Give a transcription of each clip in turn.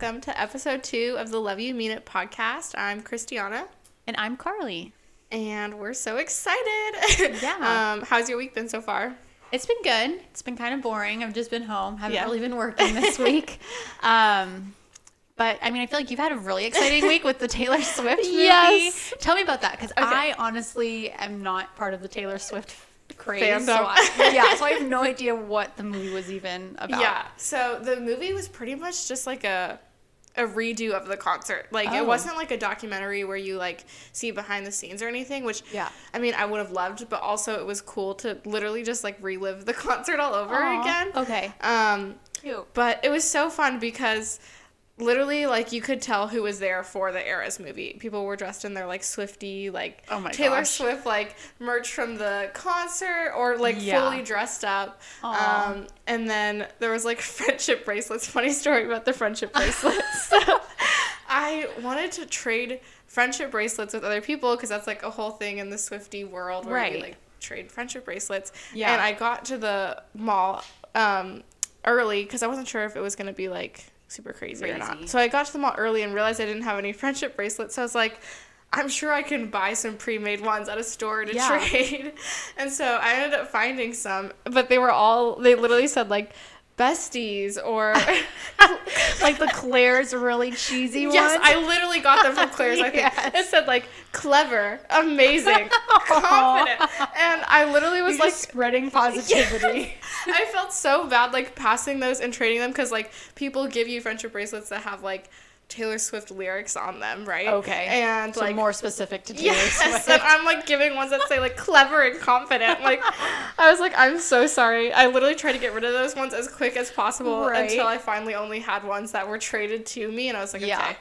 welcome to episode two of the Love You Mean It podcast. I'm Christiana, And I'm Karly. and we're so excited. Yeah. um, how's your week been so far? It's been good. It's been kind of boring. I've just been home. Haven't Yeah. really been working this week. Um, but I mean, I feel like you've had a really exciting week with the Taylor Swift movie. Yes. Tell me about that because I honestly am not part of the Taylor Swift craze. So I, yeah, so I have no idea what the movie was even about. Yeah. So the movie was pretty much just like a a redo of the concert. Like Oh. it wasn't like a documentary where you like see behind the scenes or anything, which Yeah. I mean I would have loved, but also it was cool to literally just like relive the concert all over Aw, again. Okay. Um Cute. but it was so fun because literally like you could tell who was there for the Eras movie. People were dressed in their like Swifty like Oh my Taylor gosh. Swift like merch from the concert or like Yeah. fully dressed up. Aw. Um and then there was like friendship bracelets. Funny story about the friendship bracelets. so I wanted to trade friendship bracelets with other people because that's like a whole thing in the Swifty world where you like trade friendship bracelets. Yeah. And I got to the mall um, early because I wasn't sure if it was going to be like super crazy, or not. So I got to the mall early and realized I didn't have any friendship bracelets. So I was like, I'm sure I can buy some pre-made ones at a store to Yeah. trade. And so I ended up finding some, but they were all they literally said like besties or like the Claire's really cheesy one. Yes, I literally got them from Claire's. I think Yes. it said like clever, amazing, confident, and I literally was You're like, spreading positivity. I felt so bad like passing those and trading them because like people give you friendship bracelets that have like Taylor Swift lyrics on them, right? Okay. and So like more specific to Taylor Yes, Swift. and I'm like giving ones that say like clever and confident. Like, I was like, I'm so sorry. I literally tried to get rid of those ones as quick as possible Right. until I finally only had ones that were traded to me, and I was like, Yeah. okay,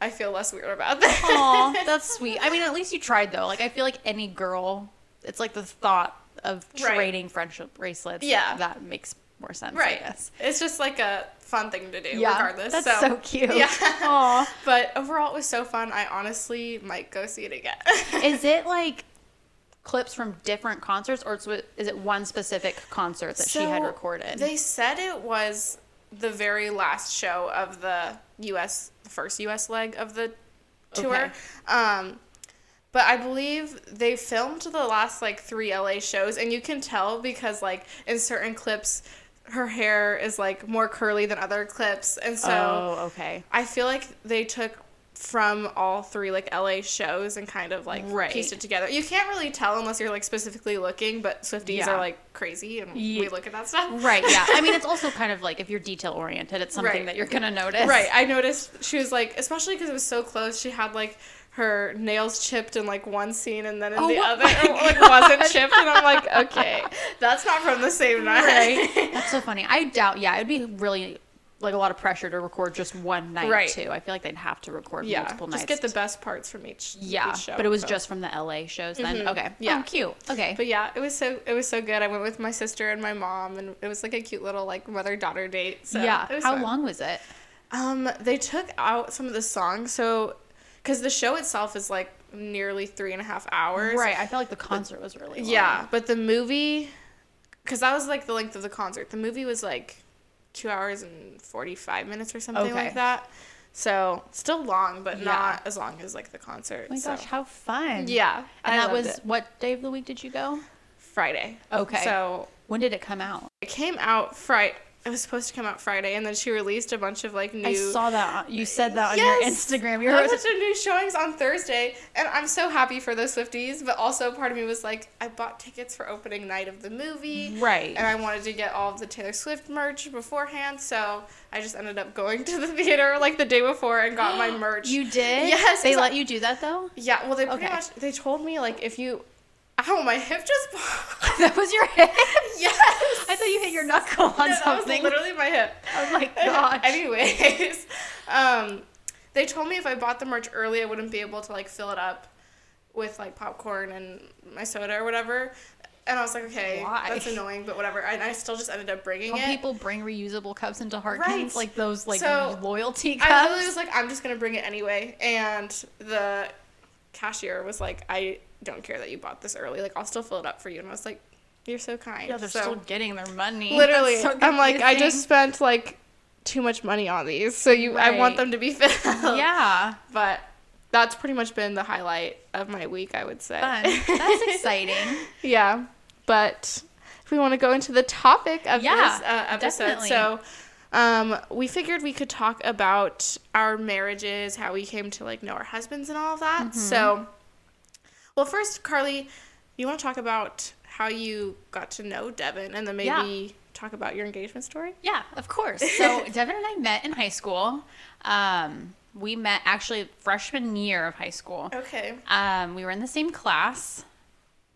I feel less weird about that. Aw, that's sweet. I mean, at least you tried though. Like, I feel like any girl, it's like the thought of Right. trading friendship bracelets. Yeah. that makes more sense. right. I guess. It's just like a fun thing to do, Yeah, regardless. that's so cute. Yeah. Aw. But overall, it was so fun. I honestly might go see it again. Is it like clips from different concerts, or is it one specific concert that she had recorded? They said it was the very last show of the U.S. the first U.S. leg of the tour. Okay. Um, but I believe they filmed the last like three LA shows, and you can tell because like in certain clips, her hair is like more curly than other clips, and so oh, okay. I feel like they took from all three like LA shows and kind of like Right. pieced it together. You can't really tell unless you're like specifically looking, but Swifties Yeah. are like crazy and we look at that stuff. Right. Yeah. I mean, it's also kind of like if you're detail oriented, it's something Right. that you're gonna notice. Right. I noticed she was like, especially because it was so close. She had like her nails chipped in like one scene, and then in Oh the other, it, like wasn't chipped. And I'm like, okay, that's not from the same night. Right. That's so funny. I doubt. Yeah, it'd be really like a lot of pressure to record just one night Right. too. I feel like they'd have to record yeah. multiple nights. Just get the best parts from each. yeah, each show, but it was so. just from the LA shows then. Mhm. Okay. Yeah. Oh, cute. Okay. But yeah, it was so it was so good. I went with my sister and my mom, and it was like a cute little like mother daughter date. So yeah. How fun. long was it? Um, they took out some of the songs, so because the show itself is like nearly three and a half hours. Right. I felt like the concert was really long. Yeah, but the movie, because that was like the length of the concert. The movie was like two hours and forty five minutes or something Okay. like that. So still long, but Yeah. not as long as like the concert. Oh my so. gosh, how fun. Yeah, And I that was it. what day of the week did you go? Friday. Okay. So When did it come out? it came out Friday. It was supposed to come out Friday, and then she released a bunch of like new. I saw that. You said that on Yes! your Instagram. You a were bunch of new showings on Thursday, and I'm so happy for those Swifties. But also, part of me was like, I bought tickets for opening night of the movie, right. and I wanted to get all of the Taylor Swift merch beforehand. So I just ended up going to the theater like the day before and got my merch. You did? Yes, They 'cause I- let you do that though? yeah, well, they pretty Okay. much they told me like if you, ow, my hip just. that was your hip? yes. I thought you hit your knuckle on No, that was something. literally my hip. Oh my gosh. Anyways, um, they told me if I bought the merch early, I wouldn't be able to like fill it up with like popcorn and my soda or whatever. And I was like, okay, Why? that's annoying, but whatever. And I still just ended up bringing Don't it. people bring reusable cups into Harkins? Right. Like those like So, loyalty cups. I literally was like, I'm just gonna bring it anyway. And the cashier was like, I don't care that you bought this early. Like, I'll still fill it up for you. And I was like, you're so kind. yeah, they're so, still getting their money. literally, so I'm like, I just spent like too much money on these, so you I want them to be filled. Yeah. But that's pretty much been the highlight of my week, I would say. Fun. That's exciting. yeah. But if we want to go into the topic of Yeah, this uh, episode, definitely. so um, we figured we could talk about our marriages, how we came to like know our husbands and all of that. Mm-hmm. So, well, first, Karly, you want to talk about how you got to know Devin, and then maybe Yeah. talk about your engagement story. Yeah, of course. So Devin and I met in high school. Um, we met actually freshman year of high school. Okay. Um, we were in the same class,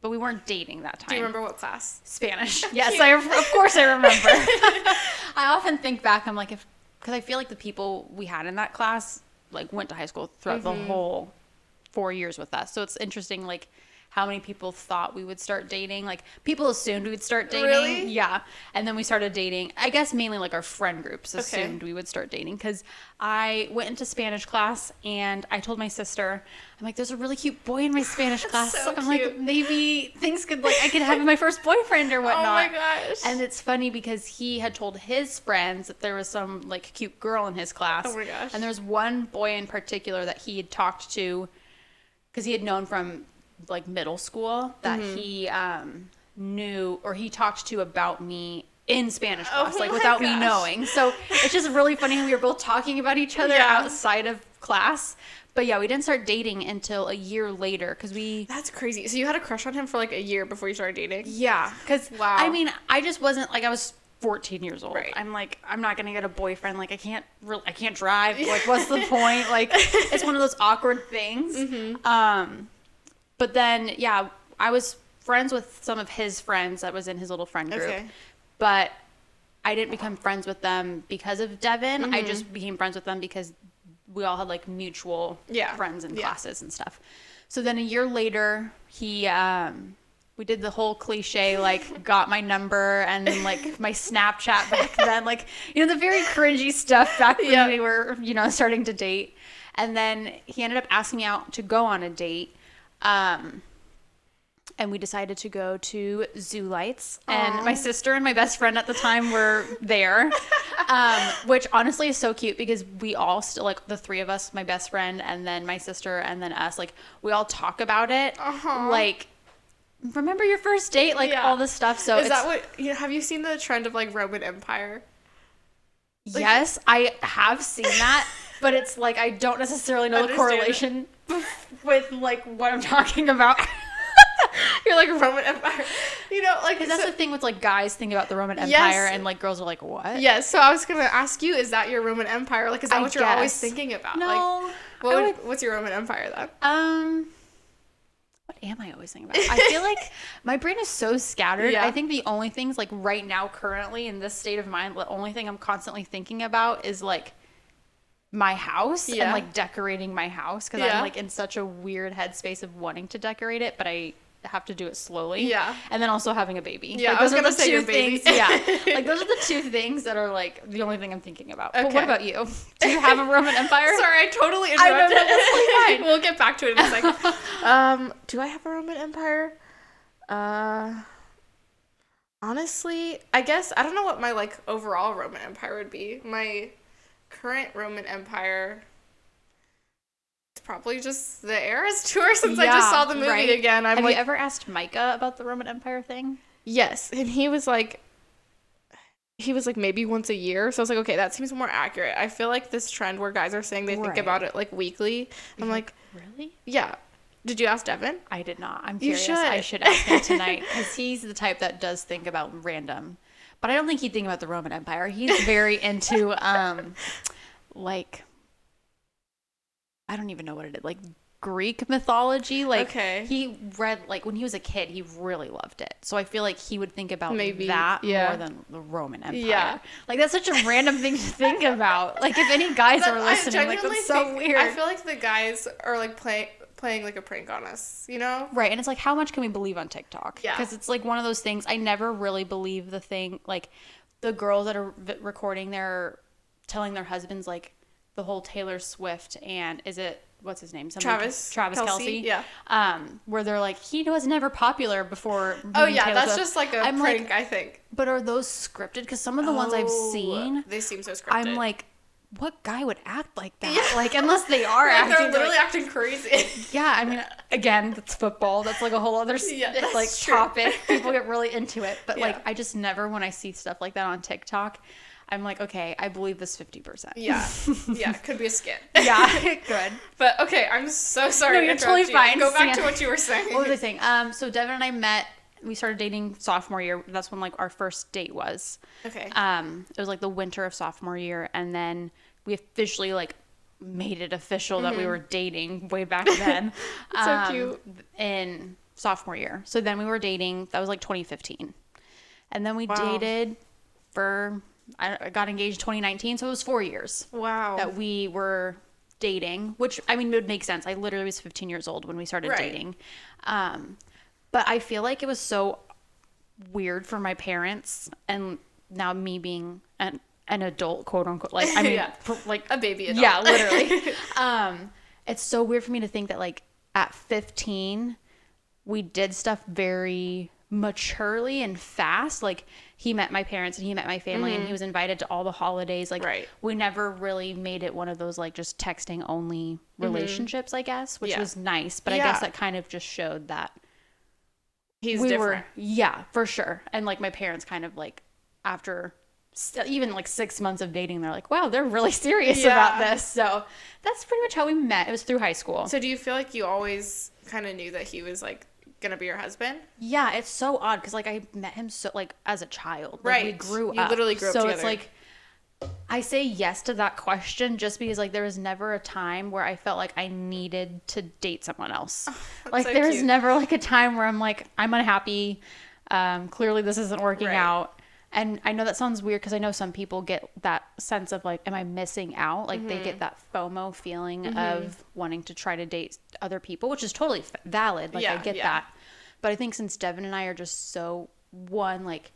but we weren't dating that time. Do you remember what class? Spanish? Yes, I, of course I remember. I often think back. I'm like, if because I feel like the people we had in that class like went to high school throughout the whole four years with us. So it's interesting, like how many people thought we would start dating. Like people assumed we would start dating. Really? Yeah, and then we started dating. I guess mainly like our friend groups Okay. assumed we would start dating because I went into Spanish class and I told my sister, I'm like, there's a really cute boy in my Spanish class. So I'm like, maybe things could like I could have my first boyfriend or whatnot. Oh my gosh. And it's funny because he had told his friends that there was some like cute girl in his class. Oh my gosh. And there was one boy in particular that he had talked to because he had known from like middle school that Mm-hmm. he um, knew or he talked to about me in Spanish Oh class, like my without me knowing. So it's just really funny we were both talking about each other Yeah. outside of class. But yeah, we didn't start dating until a year later because we That's crazy. So you had a crush on him for like a year before you started dating? Yeah, because Wow. I mean, I just wasn't like I was 14 years old. Right. I'm like, I'm not gonna get a boyfriend. Like, I can't, re- I can't drive. Like, what's the point? Like, it's one of those awkward things. Mm-hmm. Um, but then, yeah, I was friends with some of his friends that was in his little friend group, Okay. but I didn't become friends with them because of Devin. I Mm-hmm. just became friends with them because we all had like mutual Yeah. friends and Yeah. classes and stuff. So then a year later, he um we did the whole cliche like got my number and like my Snapchat back then, like you know the very cringy stuff back when Yeah. we were you know starting to date. And then he ended up asking me out to go on a date. Um and we decided to go to Zoo Lights. And my sister and my best friend at the time were there, um, which honestly is so cute because we all still like the three of us, my best friend, and then my sister, and then us. Like we all talk about it, Uh-huh. like remember your first date, like Yeah. all this stuff. So Is that what you know, have you seen the trend of like Roman Empire? yes, I have seen that, but it's like I don't necessarily know the Understand it. correlation with like what I'm talking about. You're like Roman Empire. You know, like Because that's so- the thing with like guys think about the Roman Empire, Yes. and like girls are like, what? Yes, so I was gonna ask you, is that your Roman Empire? Like, is that I what you're always thinking about? No. Like, what I would, what's your Roman Empire then? Um, what am I always thinking about? I feel like my brain is so scattered. Yeah. I think the only things like right now, currently in this state of mind, the only thing I'm constantly thinking about is like my house Yeah. and like decorating my house because Yeah. I'm like in such a weird headspace of wanting to decorate it, but I have to do it slowly. Yeah. And then also having a baby. Yeah, Like, I was those are gonna the say your two baby. things. Yeah. like those are the two things that are like the only thing I'm thinking about. But Okay. what about you? Do you have a Roman Empire? Sorry, I totally I know, interrupted. totally fine. we'll get back to it in a second. um, do I have a Roman Empire? Uh, honestly, I guess I don't know what my like overall Roman Empire would be. My current Roman Empire. Probably just the Eras tour since I just saw the movie right? again. I'm have like, you ever asked Micah about the Roman Empire thing? Yes, and he was like, he was like maybe once a year. So I was like, okay, that seems more accurate. I feel like this trend where guys are saying they think about it like weekly. I'm like, Really? yeah. Did you ask Devin? I did not. I'm curious. I should. should ask him tonight because he's the type that does think about random. But I don't think he'd think about the Roman Empire. He's very into um, like I don't even know what it is, like Greek mythology. Like Okay. he read like when he was a kid, he really loved it. So I feel like he would think about Maybe, that yeah. more than the Roman Empire. Yeah. like that's such a random thing to think about. Like if any guys are listening, like that's so think- weird. I feel like the guys are like playing playing like a prank on us. You know? Right. And it's like, how much can we believe on TikTok? Yeah. Because it's like one of those things. I never really believe the thing, like the girls that are v- recording their, telling their husbands, like the whole Taylor Swift and is it what's his name? Somebody- Travis Travis Kelce, Kelsey. yeah. Um, where they're like, he was never popular before. Oh yeah, Taylor that's Swift." just like a I'm prank, like, I think. but are those scripted? Because some of the ones I've Oh, seen, they seem so scripted. I'm like, what guy would act like that? Yeah. Like, unless they are Like, acting. they're literally like- acting crazy. yeah, I mean, again, that's football. That's like a whole other Yeah, like true. topic. People get really into it, but like, I just never when I see stuff like that on TikTok, I'm like, okay, I believe this fifty percent. yeah, yeah, it could be a skit. yeah, good. But okay, I'm so sorry. No, you're totally you. fine. Go back to what you were saying. What was I saying? Um, so Devin and I met. We started dating sophomore year. That's when like our first date was. Okay. Um, it was like the winter of sophomore year, and then we officially like made it official that we were dating way back then. Mm-hmm. So um, cute. In sophomore year, so then we were dating. That was like 2015, and then we Wow. dated for. I got engaged 2019, so it was four years wow. that we were dating, which I mean it would make sense. I literally was 15 years old when we started Right. dating. Um, but I feel like it was so weird for my parents and now me being an an adult, quote unquote. Like I mean Yeah. like a baby adult. yeah, literally. um, it's so weird for me to think that like at 15 we did stuff very maturely and fast. Like he met my parents and he met my family and he was invited to all the holidays. Like Mm-hmm. Right. we never really made it one of those like just texting only relationships, I guess, which Mm-hmm. Yeah. was nice. But I guess that kind of just showed that He's we different. were yeah for sure and like my parents kind of like after even like six months of dating they're like wow they're really serious about this so that's pretty much how we met it was through high school So do you feel like you always kind of knew that he was like gonna be your husband? yeah it's so odd because like i met him so like as a child. Like, we Right. grew You up. literally grew up so it's like i say yes to that question just because like there was never a time where i felt like i needed to date someone else. Like so there was never like a time where i'm like i'm unhappy. Um clearly this isn't working Right. out and i know that sounds weird because i know some people get that sense of like am i missing out like they Mm-hmm. get that fomo feeling of wanting to try to date other people which is totally f- valid like i get yeah. that but i think since devin and i are just so one like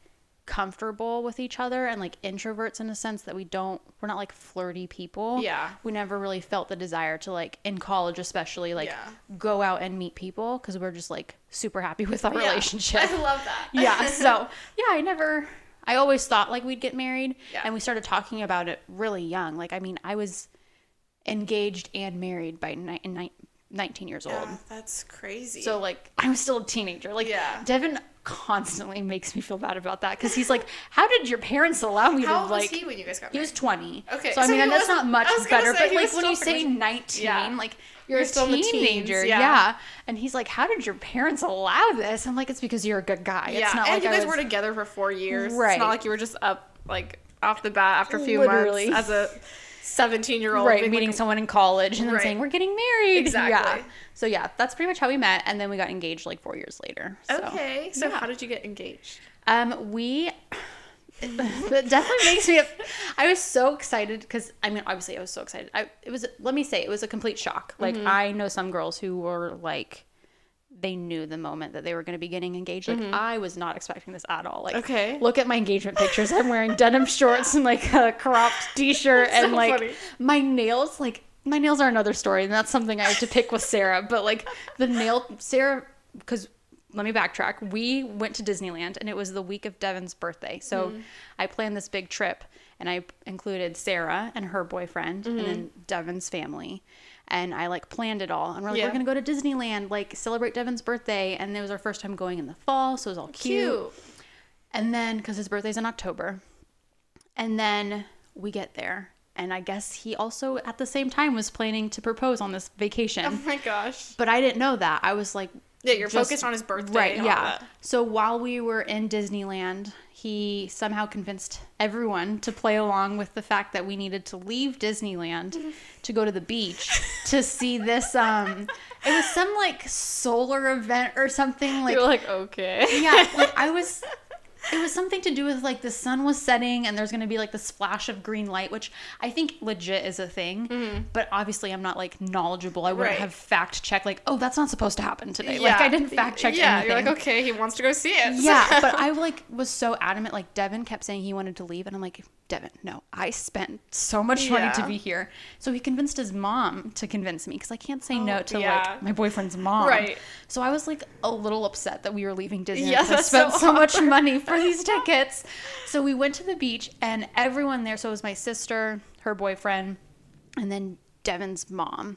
comfortable with each other and like introverts in a sense that we don't we're not like flirty people Yeah. we never really felt the desire to like in college especially like Yeah. go out and meet people because we're just like super happy with our Yeah. relationship I love that. yeah so yeah i never i always thought like we'd get married Yeah. and we started talking about it really young like i mean i was engaged and married by ni- ni- 19 years old Yeah, that's crazy. so like I was still a teenager. Like Yeah. Devin constantly makes me feel bad about that because he's like, "How did your parents allow me how to old like?" was he when you guys got He was 20. Okay, So I mean, that's not much I was gonna better. But like when you say 19, Yeah. like you're, You're a still the teens, teenager. yeah. yeah. And he's like, "How did your parents allow this?" I'm like, "It's because you're a good guy. yeah, It's not and like you guys was- were together for four years. It's not like you were just up like off the bat after a few Literally. months as a seventeen-year-old. right meeting like, someone in college and then Right. saying we're getting married. Exactly. Yeah. So yeah, that's pretty much how we met, and then we got engaged like four years later. So. Okay, so yeah. how did you get engaged? Um, we. It definitely makes me. I was so excited because I mean, obviously, I was so excited. I it was. Let me say, it was a complete shock. Like Mm-hmm. I know some girls who were like, they knew the moment that they were going to be getting engaged. Like I was not expecting this at all. Like, Mm-hmm. Okay. look at my engagement pictures. I'm wearing denim shorts and like a cropped t-shirt That's and like funny. my nails. Like my nails are another story, and that's something I have to pick with Sarah. But like the nail, Sarah, because let me backtrack. We went to Disneyland, and it was the week of Devin's birthday. So Mm-hmm. I planned this big trip, and I included Sarah and her boyfriend, and then Mm-hmm. Devin's family. And I like planned it all, and we're like, Yeah. we're gonna go to Disneyland, like celebrate Devin's birthday, and it was our first time going in the fall, so it was all cute. Cute. And then, because his birthday's in October, and then we get there, and I guess he also at the same time was planning to propose on this vacation. Oh my gosh. But I didn't know that. I was like, Yeah, you're just- focused on his birthday. right? Yeah. So while we were in Disneyland, he somehow convinced everyone to play along with the fact that we needed to leave Disneyland to go to the beach to see this. Um, it was some like solar event or something. Like You're like okay. yeah, like I was. It was something to do with like the sun was setting and there's going to be like the splash of green light, which I think legit is a thing. But obviously, I'm not like knowledgeable. I wouldn't Mm-hmm. Right. have fact checked like, oh, that's not supposed to happen today. Like I didn't fact check Yeah, anything. you're like okay, he wants to go see it. Yeah, but I like was so adamant. Like Devin kept saying he wanted to leave, and I'm like, Devin, no, I spent so much money to be here. So he convinced his mom to convince me because I can't say no Oh, to yeah. like my boyfriend's mom. Right. So I was like a little upset that we were leaving Disney. Yeah, because I spent so so, much money for these tickets. So we went to the beach and everyone there. So it was my sister, her boyfriend, and then Devin's mom.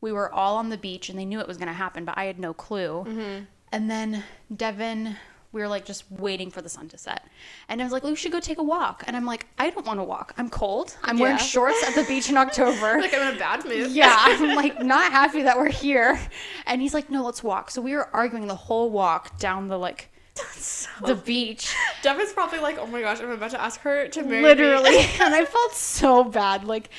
We were all on the beach and they knew it was going to happen, but I had no clue. Mm-hmm. And then Devin, we were like just waiting for the sun to set. And I was like, we should go take a walk. And I'm like, I don't want to walk. I'm cold. I'm wearing shorts at the beach in October. Like I'm in a bad mood. yeah, I'm like not happy that we're here. And he's like, no, let's walk. So we were arguing the whole walk down the like so, the beach. Devin's probably like, oh my gosh, I'm about to ask her to marry me." Literally. and I felt so bad. Like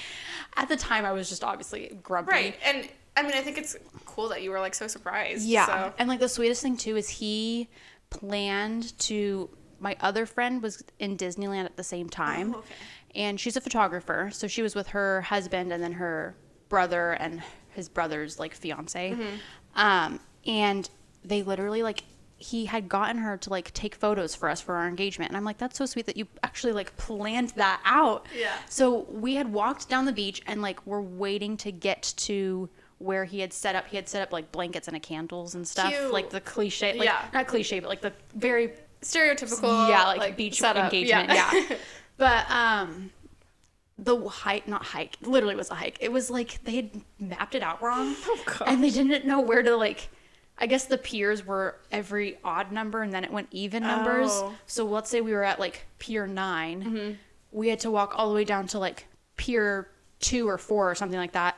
at the time I was just obviously grumpy. Right. And I mean, I think it's cool that you were like so surprised. Yeah. So. And like the sweetest thing too is he planned to my other friend was in Disneyland at the same time. Oh, okay. And she's a photographer, so she was with her husband and then her brother and his brother's like fiance. Mm-hmm. Um and they literally like he had gotten her to like take photos for us for our engagement. And I'm like, that's so sweet that you actually like planned that out. Yeah. So we had walked down the beach and like we're waiting to get to where he had set up. He had set up like blankets and a candles and stuff, Cute. like the cliche, like Yeah. not cliche, but like the very Stereotypical. yeah, like, beach setup. engagement. Yeah. but um, the hike, not hike, literally was a hike. It was like they had mapped it out wrong, Oh, and they didn't know where to like. I guess the piers were every odd number, and then it went even numbers. Oh. So let's say we were at like pier 9 we had to walk all the way down to like pier two or four or something like that.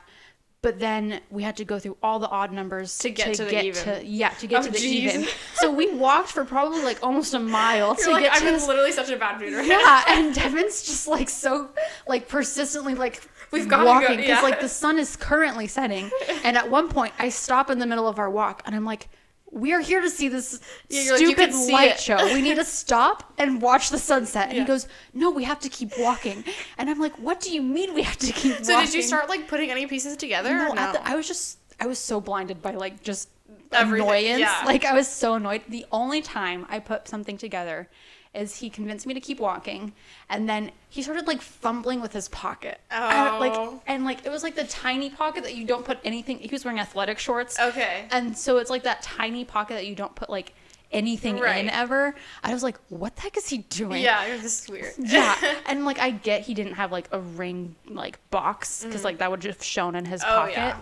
But then we had to go through all the odd numbers To get to the even. yeah, to get Oh, to the geez. even. So we walked for probably like almost a mile You're to like, get I'm to this literally such a bad mood right now. yeah, and Devin's just like so like persistently like We've gotta walking because yeah. like the sun is currently setting, and at one point I stop in the middle of our walk and I'm like. We are here to see this Yeah, like, stupid see light it." show. We need to stop and watch the sunset. And Yeah. he goes, "No, we have to keep walking." And I'm like, "What do you mean we have to keep walking?" So did you start like putting any pieces together? No, no? the, I was just I was so blinded by like just Everything, annoyance. yeah. Like I was so annoyed. The only time I put something together is he convinced me to keep walking, and then he started like fumbling with his pocket. I- like Oh. and like it was like the tiny pocket that you don't put anything. He was wearing athletic shorts. Okay. And so it's like that tiny pocket that you don't put like anything Right. in ever. I was like, what the heck is he doing? yeah, this is weird. Yeah, and like I get he didn't have like a ring like box because like that would just have shown in his. Oh, pocket. yeah.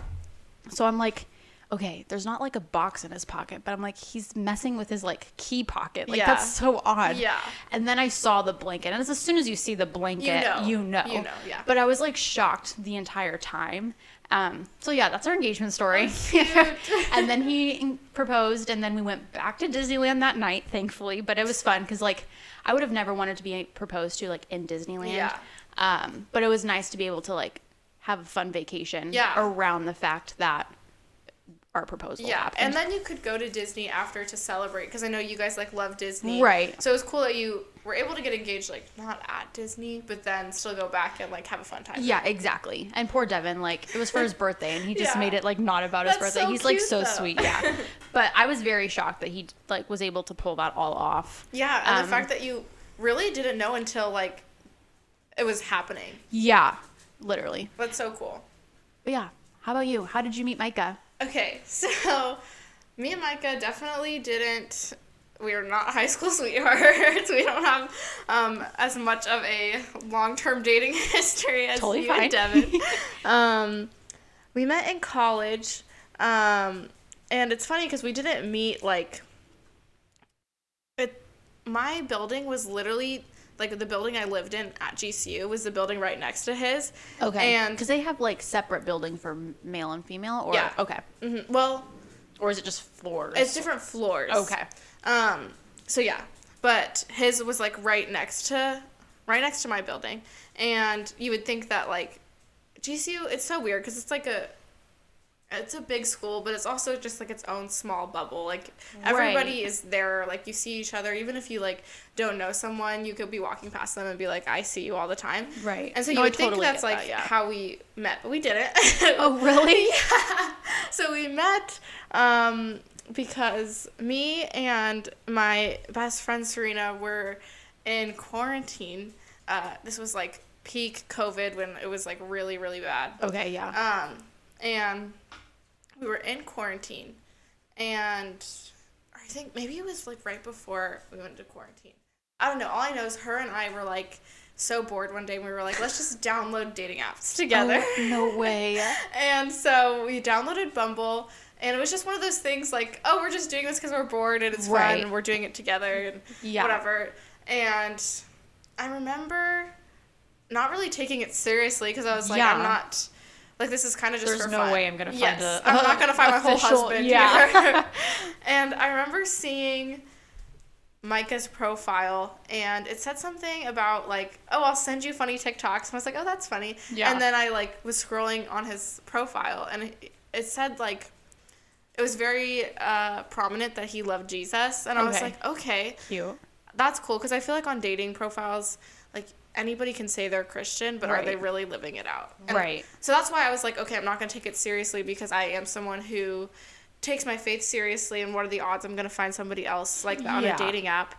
So I'm like, okay, there's not like a box in his pocket, but I'm like, he's messing with his like key pocket. Like Yeah. that's so odd. Yeah. And then I saw the blanket, and as soon as you see the blanket, know. you know. You know, yeah. But I was like shocked the entire time. Um, so yeah, that's our engagement story. and then he proposed, and then we went back to Disneyland that night, thankfully. But it was fun because like I would have never wanted to be proposed to like in Disneyland. Yeah. Um, but it was nice to be able to like have a fun vacation Yeah. around the fact that our proposal Yeah, happened. and then you could go to Disney after to celebrate because I know you guys like love Disney, Right. So it was cool that you were able to get engaged, like not at Disney, but then still go back and like have a fun time. yeah, exactly. And poor Devin, like it was for his birthday, and he just Yeah. made it like not about his birthday. so He's like so though. sweet, yeah. but I was very shocked that he like was able to pull that all off. yeah, and Um, the fact that you really didn't know until like it was happening. Yeah, literally. That's so cool. But yeah, how about you? How did you meet Micah? Okay, so me and Micah definitely didn't. We are not high school sweethearts. We don't have um, as much of a long term dating history as Totally you fine. and Devin. um, we met in college, um, and it's funny because we didn't meet like. It, my building was literally like the building I lived in at GCU was the building right next to his. Okay, and because they have like separate building for male and female, or Yeah. okay, mhm, well, or is it just floors? It's different floors. Okay. Um. So yeah, but his was like right next to, right next to my building, and you would think that like, GCU. It's so weird because it's like a. It's a big school, but it's also just like its own small bubble. Like everybody Right. is there. Like you see each other, even if you like don't know someone, you could be walking past them and be like, "I see you all the time." Right. And so you No, I would totally think that's like that, yeah. how we met, but we didn't. Oh really? yeah. so we met um, because me and my best friend Serena were in quarantine uh, this was like peak COVID when it was like really really bad. Okay, yeah. Um, and we were in quarantine, and I think maybe it was like right before we went to quarantine. I don't know. All I know is her and I were like so bored one day. And we were like, let's just download dating apps oh, together. Oh, no way. and so we downloaded Bumble. And it was just one of those things like, oh, we're just doing this because we're bored and it's Right. fun and we're doing it together and Yeah. whatever. And I remember not really taking it seriously because I was like, I'm not like this is kind of just There's no fun. way I'm gonna find yes, a- I'm not gonna find my whole husband yeah. here. and I remember seeing Micah's profile and it said something about like, oh, I'll send you funny TikToks. And I was like, oh, that's funny. Yeah. And then I like was scrolling on his profile and it, said like, it was very uh, prominent that he loved Jesus. And I was like, okay, Cute. that's cool because I feel like on dating profiles, anybody can say they're Christian, but are they really living it out? And Right. So that's why I was like, okay, I'm not gonna take it seriously because I am someone who takes my faith seriously, and what are the odds I'm gonna find somebody else like that on Yeah. a dating app?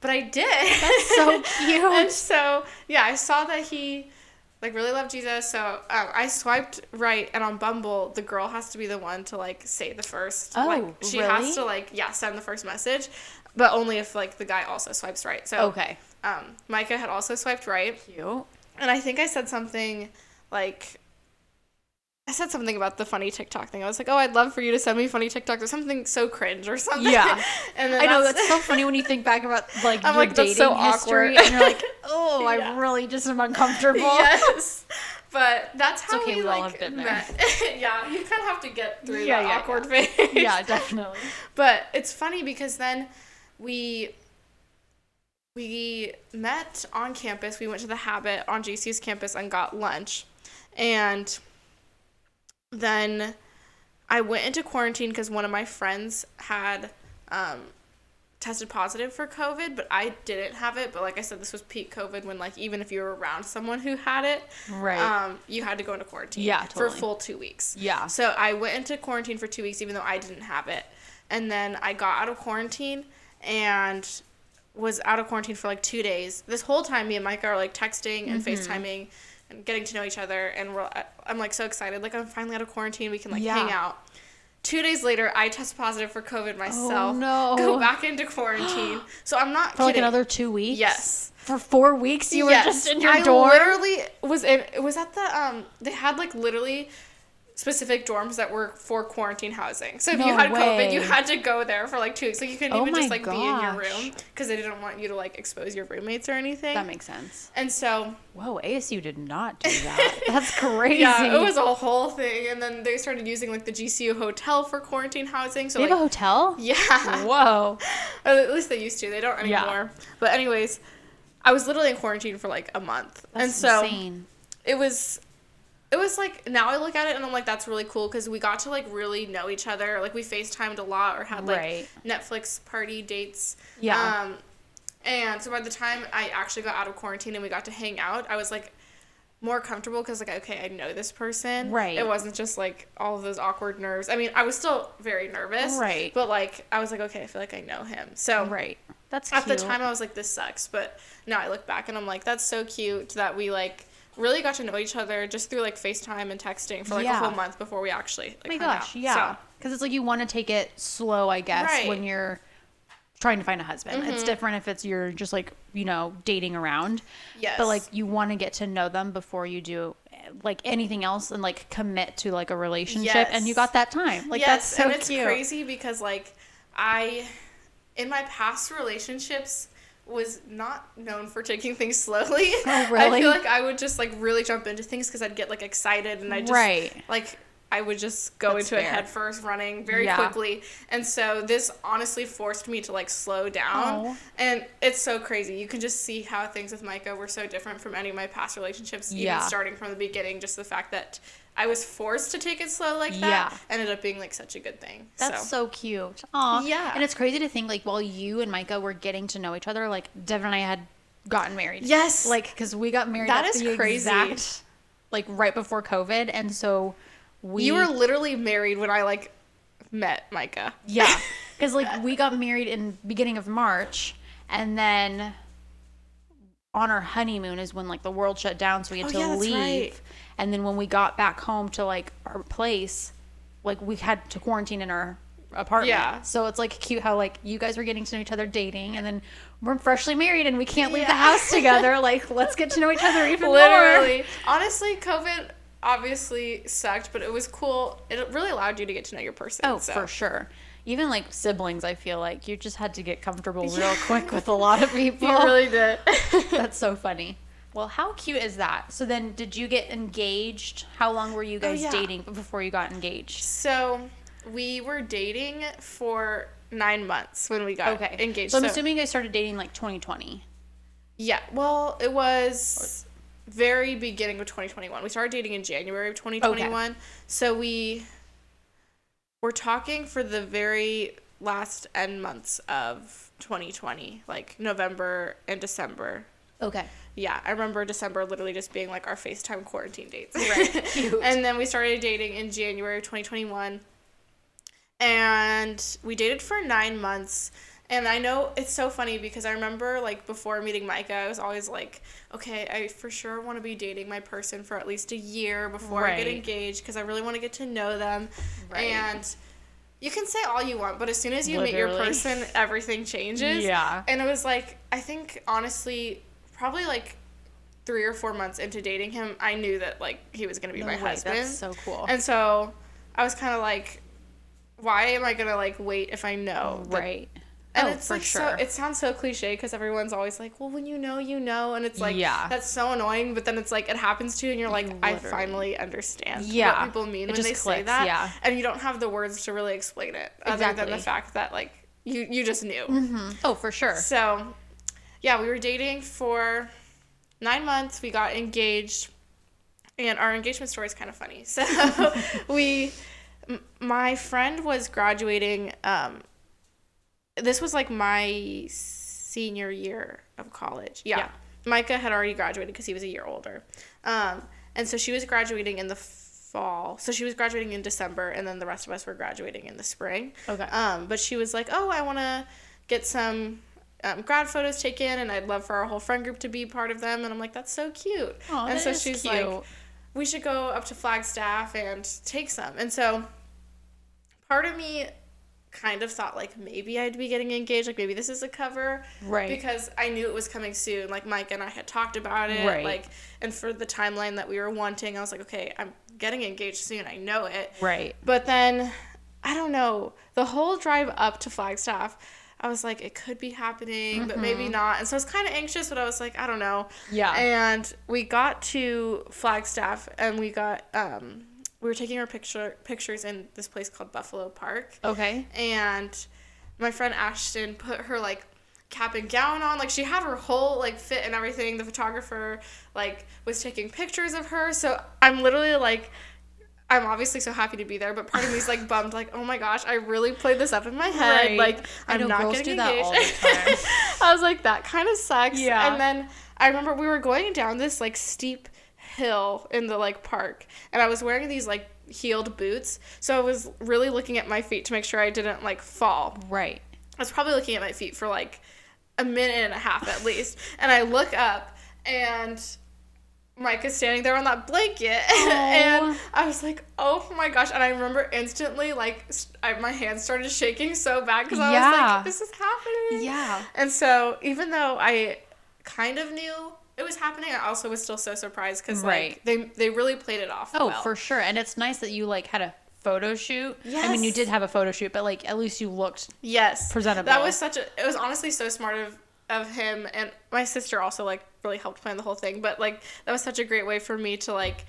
But I did. That's so cute. and so yeah, I saw that he like really love Jesus. So um, I swiped right, and on Bumble, the girl has to be the one to like say the first. Oh, like she really? has to like yeah send the first message, but only if like the guy also swipes right. So Okay. um, Micah had also swiped right, Cute. and I think I said something like. I said something about the funny TikTok thing. I was like, "Oh, I'd love for you to send me funny TikToks or something so cringe or something." Yeah. and then I know that's so funny when you think back about like I'm your like, dating so history, awkward. and you're like, oh, Yeah. I really just am uncomfortable. yes. But that's how okay, we we all like have been there. yeah, you kind of have to get through Yeah, that yeah, awkward phase. yeah, definitely. But it's funny because then we we met on campus. We went to the Habit on GC's campus and got lunch. And then I went into quarantine because one of my friends had um, tested positive for COVID, but I didn't have it. But like I said, this was peak COVID when like even if you were around someone who had it, Right. um, you had to go into quarantine Yeah, totally. for a full two weeks. Yeah. So I went into quarantine for two weeks, even though I didn't have it. And then I got out of quarantine and was out of quarantine for like two days. This whole time, me and Micah are like texting and Mm-hmm. FaceTiming and getting to know each other. And we're, I'm like so excited. Like, I'm finally out of quarantine. We can like Yeah. hang out. Two days later, I test positive for COVID myself. Oh, no. Go back into quarantine. so I'm not For like another two weeks. Yes. For four weeks, you Yes. were just in your I dorm. literally was in. It was at the um. They had like literally specific dorms that were for quarantine housing. So if you No had COVID, you had to go there for like two weeks. Like you couldn't Oh even just like be in your room because they didn't want you to like expose your roommates or anything. That makes sense. and so Whoa, ASU did not do that. That's crazy. yeah, it was a whole thing. And then they started using like the GCU hotel for quarantine housing. So They have a hotel? yeah. Whoa. At least they used to. They don't anymore. Yeah. But anyways, I was literally in quarantine for like a month, That's and so insane. it was, it was like now I look at it and I'm like that's really cool because we got to like really know each other. Like we Facetimed a lot or had like Right. Netflix party dates. Yeah. Um, and so by the time I actually got out of quarantine and we got to hang out, I was like more comfortable because like okay I know this person. Right. It wasn't just like all of those awkward nerves. I mean I was still very nervous. Right. But like I was like okay I feel like I know him. So Right. That's at cute. the time I was like this sucks, but now I look back and I'm like that's so cute that we like really got to know each other just through like FaceTime and texting for like Yeah. a whole month before we actually like Oh my gosh, out. yeah. So, Because it's like you want to take it slow, I guess, Right. when you're trying to find a husband. Mm-hmm. It's different if it's you're just like, you know, dating around. yes. But like you want to get to know them before you do like anything else and like commit to like a relationship and you got that time. Like yes, that's so and it's cute. crazy because like I in my past relationships was not known for taking things slowly. Oh, really? I feel like I would just like really jump into things because I'd get like excited and I just Right. like I would just go That's into it fair. head first running very Yeah. quickly. And so this honestly forced me to like slow down. Oh. And it's so crazy. You can just see how things with Micah were so different from any of my past relationships, Yeah. even starting from the beginning, just the fact that I was forced to take it slow like that Yeah. ended up being like such a good thing. That's so, so, cute. Aw. Yeah. And it's crazy to think like while you and Micah were getting to know each other, like Devin and I had gotten married. Yes. Like because we got married. That at is the crazy. Exact, like right before COVID, and so we you were literally married when I like met Micah. yeah because like we got married in beginning of March, and then on our honeymoon is when like the world shut down, so we had Oh, to yeah, leave. right. And then when we got back home to like our place, like we had to quarantine in our apartment. Yeah. So it's like cute how like you guys were getting to know each other dating, and then we're freshly married and we can't leave the house together. Like let's get to know each other even more. Literally. Honestly, COVID obviously sucked, but it was cool. It really allowed you to get to know your person. Oh, so. for sure. Even like siblings, I feel like you just had to get comfortable real quick with a lot of people. You really did. That's so funny. Well, how cute is that? So then, did you get engaged? How long were you oh, guys Oh, yeah. dating before you got engaged? so we were dating for nine months when we got Okay, engaged. So I'm assuming you guys started dating like 2020. Yeah, well, it was very beginning of 2021. We started dating in January of 2021. Okay. So we were talking for the very last end months of 2020, like November and December. Okay. Yeah, I remember December literally just being like our FaceTime quarantine dates. Right, and then we started dating in January of 2021. And we dated for nine months. And I know it's so funny because I remember like before meeting Micah, I was always like, okay, I for sure want to be dating my person for at least a year before I get engaged because I really want to get to know them. Right. And you can say all you want, but as soon as you meet your person, everything changes. Yeah. And it was like, I think honestly, probably like three or four months into dating him, I knew that like he was gonna be No my way, husband. That's so cool. And so I was kind of like, why am I gonna like wait if I know? right. And oh, it's for like sure. so. It sounds so cliche because everyone's always like, well, when you know, you know, and it's like, Yeah. that's so annoying. But then it's like it happens to you, and you're like, I finally understand Yeah. what people mean It when they just say that, yeah. and you don't have the words to really explain it, other than the fact that like you you just knew. oh, for sure. So, yeah, we were dating for nine months. We got engaged, and our engagement story is kind of funny. So, we, my friend was graduating. Um, this was like my senior year of college. Yeah. Yeah. Micah had already graduated because he was a year older. Um, and so she was graduating in the fall. So she was graduating in December, and then the rest of us were graduating in the spring. Okay. Um, but she was like, "Oh, I want to get some um, grad photos taken, and I'd love for our whole friend group to be part of them." And I'm like, "That's so cute." Aw, and so she's cute. like, "We should go up to Flagstaff and take some." And so part of me kind of thought like maybe I'd be getting engaged, like maybe this is a cover, Right. Because I knew it was coming soon. Like Mike and I had talked about it, Right. like, and for the timeline that we were wanting, I was like, okay, I'm getting engaged soon. I know it, Right. but then, I don't know, the whole drive up to Flagstaff, I was like, it could be happening, but maybe not. And so I was kind of anxious, but I was like, I don't know. Mm-hmm. Yeah. And we got to Flagstaff and we got, um, we were taking our picture pictures in this place called Buffalo Park. Okay. And my friend Ashton put her like cap and gown on. Like she had her whole like fit and everything. The photographer like was taking pictures of her. So I'm literally like I'm obviously so happy to be there, but part of me is like bummed, like, oh my gosh, I really played this up in my head. Right. Like, I'm not getting do that engaged. all the time. I was like, that kind of sucks. Yeah. And then I remember we were going down this like steep hill in the like park, and I was wearing these like heeled boots, so I was really looking at my feet to make sure I didn't like fall. Right. I was probably looking at my feet for like a minute and a half at least. And I look up and Mike is standing there on that blanket. and I was like, oh my gosh. And I remember instantly, like, I my hands started shaking so bad because I was like, this is happening. Yeah. And so even though I kind of knew it was happening, I also was still so surprised because, Right. like, they, they really played it off. Oh, well. for sure. And it's nice that you like had a photo shoot. Yes. I mean, you did have a photo shoot, but like at least you looked. Yes. presentable. That was such a it was honestly so smart of of him and my sister also like really helped plan the whole thing, but like that was such a great way for me to like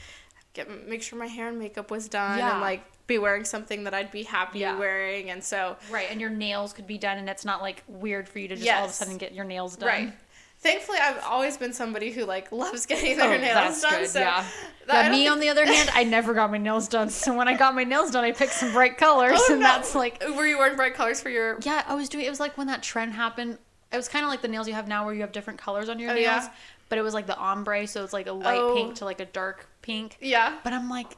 get make sure my hair and makeup was done Yeah. and like be wearing something that I'd be happy Yeah. wearing and so Right, and your nails could be done, and it's not like weird for you to just all of a sudden get your nails done. right. Thankfully, I've always been somebody who like loves getting their Oh, nails done. good. So yeah. that- me, think- on the other hand, I never got my nails done. So when I got my nails done, I picked some bright colors, Oh, and no. that's like, were you wearing bright colors for your? yeah, I was doing. It was like when that trend happened. It was kind of like the nails you have now, where you have different colors on your Oh, nails. yeah? But it was like the ombre, so it's like a light Oh. pink to like a dark pink. Yeah. But I'm like,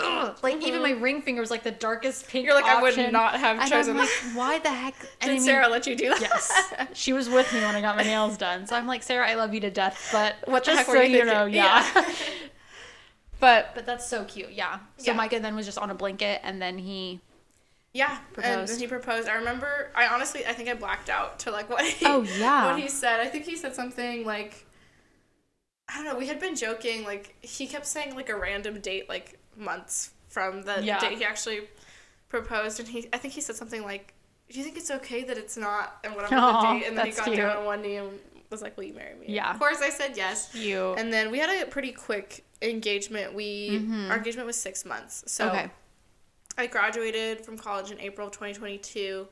ugh, like even my mm-hmm. ring finger was like the darkest pink. You're like, I would not have And chosen I'm like, why the heck? And Did I mean, Sarah let you do that? Yes, she was with me when I got my nails done. So I'm like, Sarah, I love you to death, but What the heck were so you you know, yeah. Yeah. but but that's so cute, yeah. So Yeah. Micah then was just on a blanket, and then he. yeah, and Proposed. then he proposed. I remember. I honestly, I think I blacked out to like what he. Oh, yeah. What he said. I think he said something like. I don't know. We had been joking. Like he kept saying like a random date, like months from the Yeah. date he actually proposed, and he. I think he said something like, "Do you think it's okay that it's not?" And whatever Aw, the date, and then he got cute. down on one knee and was like, "Will you marry me?" Yeah. Of course, I said yes. You. And then we had a pretty quick engagement. We our engagement was six months. So Mm-hmm. Okay. I graduated from college in April of 2022,